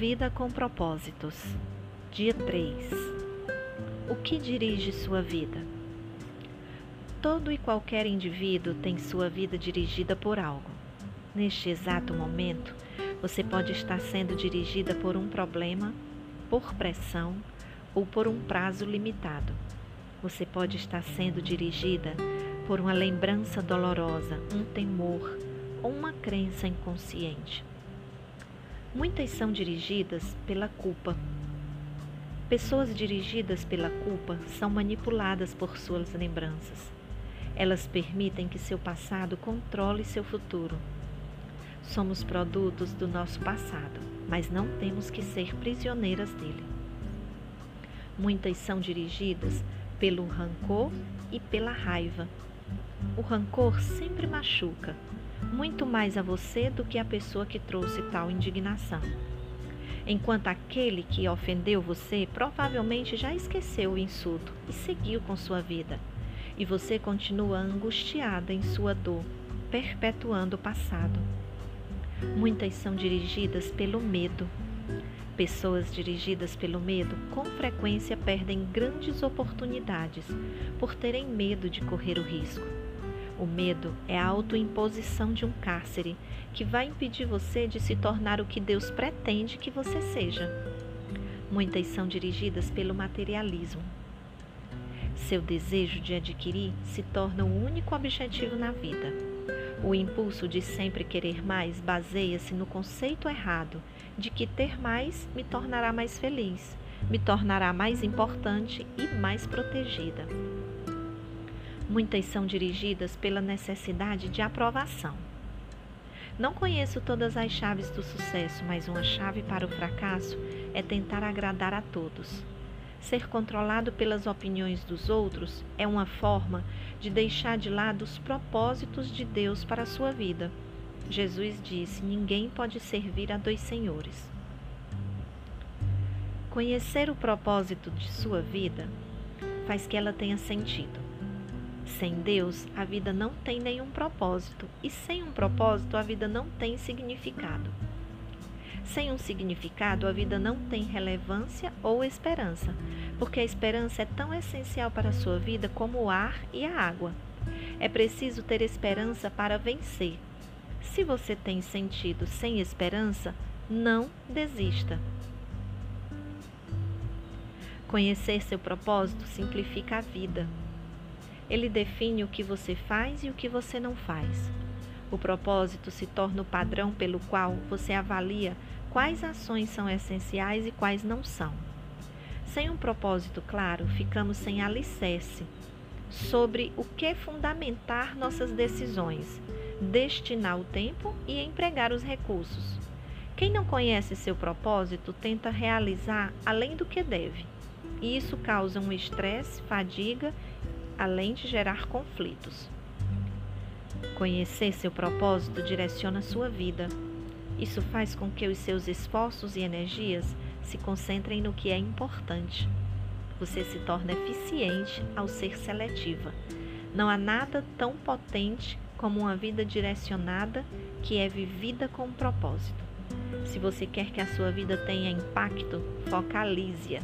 Vida com propósitos. Dia 3. O que dirige sua vida? Todo e qualquer indivíduo tem sua vida dirigida por algo. Neste exato momento, você pode estar sendo dirigida por um problema, por pressão ou por um prazo limitado. Você pode estar sendo dirigida por uma lembrança dolorosa, um temor ou uma crença inconsciente. Muitas são dirigidas pela culpa. Pessoas dirigidas pela culpa são manipuladas por suas lembranças. Elas permitem que seu passado controle seu futuro. Somos produtos do nosso passado, mas não temos que ser prisioneiras dele. Muitas são dirigidas pelo rancor e pela raiva. O rancor sempre machuca, muito mais a você do que a pessoa que trouxe tal indignação. Enquanto aquele que ofendeu você provavelmente já esqueceu o insulto e seguiu com sua vida, e você continua angustiada em sua dor, perpetuando o passado. Muitas são dirigidas pelo medo. Pessoas dirigidas pelo medo com frequência perdem grandes oportunidades por terem medo de correr o risco. O medo é a autoimposição de um cárcere que vai impedir você de se tornar o que Deus pretende que você seja. Muitas são dirigidas pelo materialismo. Seu desejo de adquirir se torna o único objetivo na vida. O impulso de sempre querer mais baseia-se no conceito errado de que ter mais me tornará mais feliz, me tornará mais importante e mais protegida. Muitas são dirigidas pela necessidade de aprovação. Não conheço todas as chaves do sucesso, mas uma chave para o fracasso é tentar agradar a todos. Ser controlado pelas opiniões dos outros é uma forma de deixar de lado os propósitos de Deus para a sua vida. Jesus disse: Ninguém pode servir a dois senhores. Conhecer o propósito de sua vida faz que ela tenha sentido. Sem Deus, a vida não tem nenhum propósito, e sem um propósito, a vida não tem significado. Sem um significado, a vida não tem relevância ou esperança, porque a esperança é tão essencial para a sua vida como o ar e a água. É preciso ter esperança para vencer. Se você tem sentido sem esperança, não desista. Conhecer seu propósito simplifica a vida. Ele define o que você faz e o que você não faz. O propósito se torna o padrão pelo qual você avalia quais ações são essenciais e quais não são. Sem um propósito claro, ficamos sem alicerce sobre o que fundamentar nossas decisões, destinar o tempo e empregar os recursos. Quem não conhece seu propósito tenta realizar além do que deve, e isso causa um estresse, fadiga além de gerar conflitos. Conhecer seu propósito direciona sua vida. Isso faz com que os seus esforços e energias se concentrem no que é importante. Você se torna eficiente ao ser seletiva. Não há nada tão potente como uma vida direcionada que é vivida com um propósito. Se você quer que a sua vida tenha impacto, focalize-a.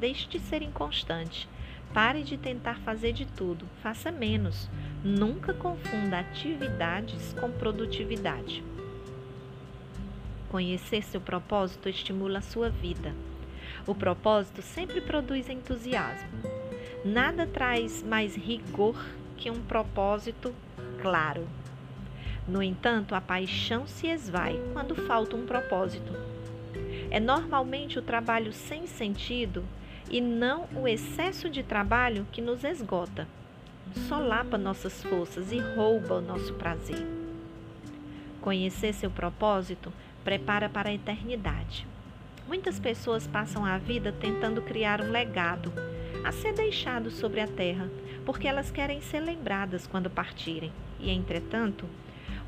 Deixe de ser inconstante Pare de tentar fazer de tudo, faça menos. Nunca confunda atividades com produtividade. Conhecer seu propósito estimula a sua vida. O propósito sempre produz entusiasmo. Nada traz mais rigor que um propósito claro. No entanto, a paixão se esvai quando falta um propósito. É normalmente o trabalho sem sentido e não o excesso de trabalho que nos esgota, solapa nossas forças e rouba o nosso prazer. Conhecer seu propósito prepara para a eternidade. Muitas pessoas passam a vida tentando criar um legado a ser deixado sobre a terra, porque elas querem ser lembradas quando partirem. E, entretanto,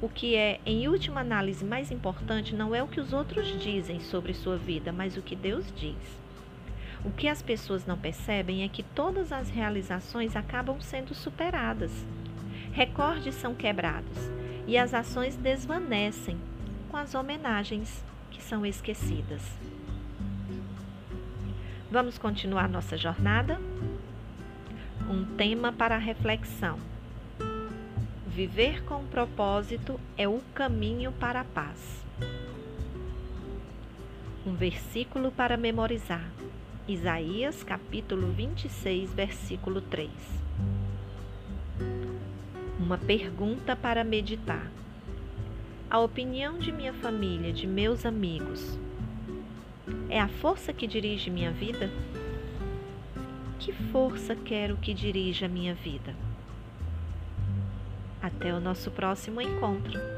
o que é, em última análise, mais importante não é o que os outros dizem sobre sua vida, mas o que Deus diz. O que as pessoas não percebem é que todas as realizações acabam sendo superadas. Recordes são quebrados e as ações desvanecem com as homenagens que são esquecidas. Vamos continuar nossa jornada? Um tema para reflexão. Viver com propósito é o caminho para a paz. Um versículo para memorizar. Isaías capítulo 26, versículo 3. Uma pergunta para meditar. A opinião de minha família, de meus amigos, é a força que dirige minha vida? Que força quero que dirija minha vida? Até o nosso próximo encontro.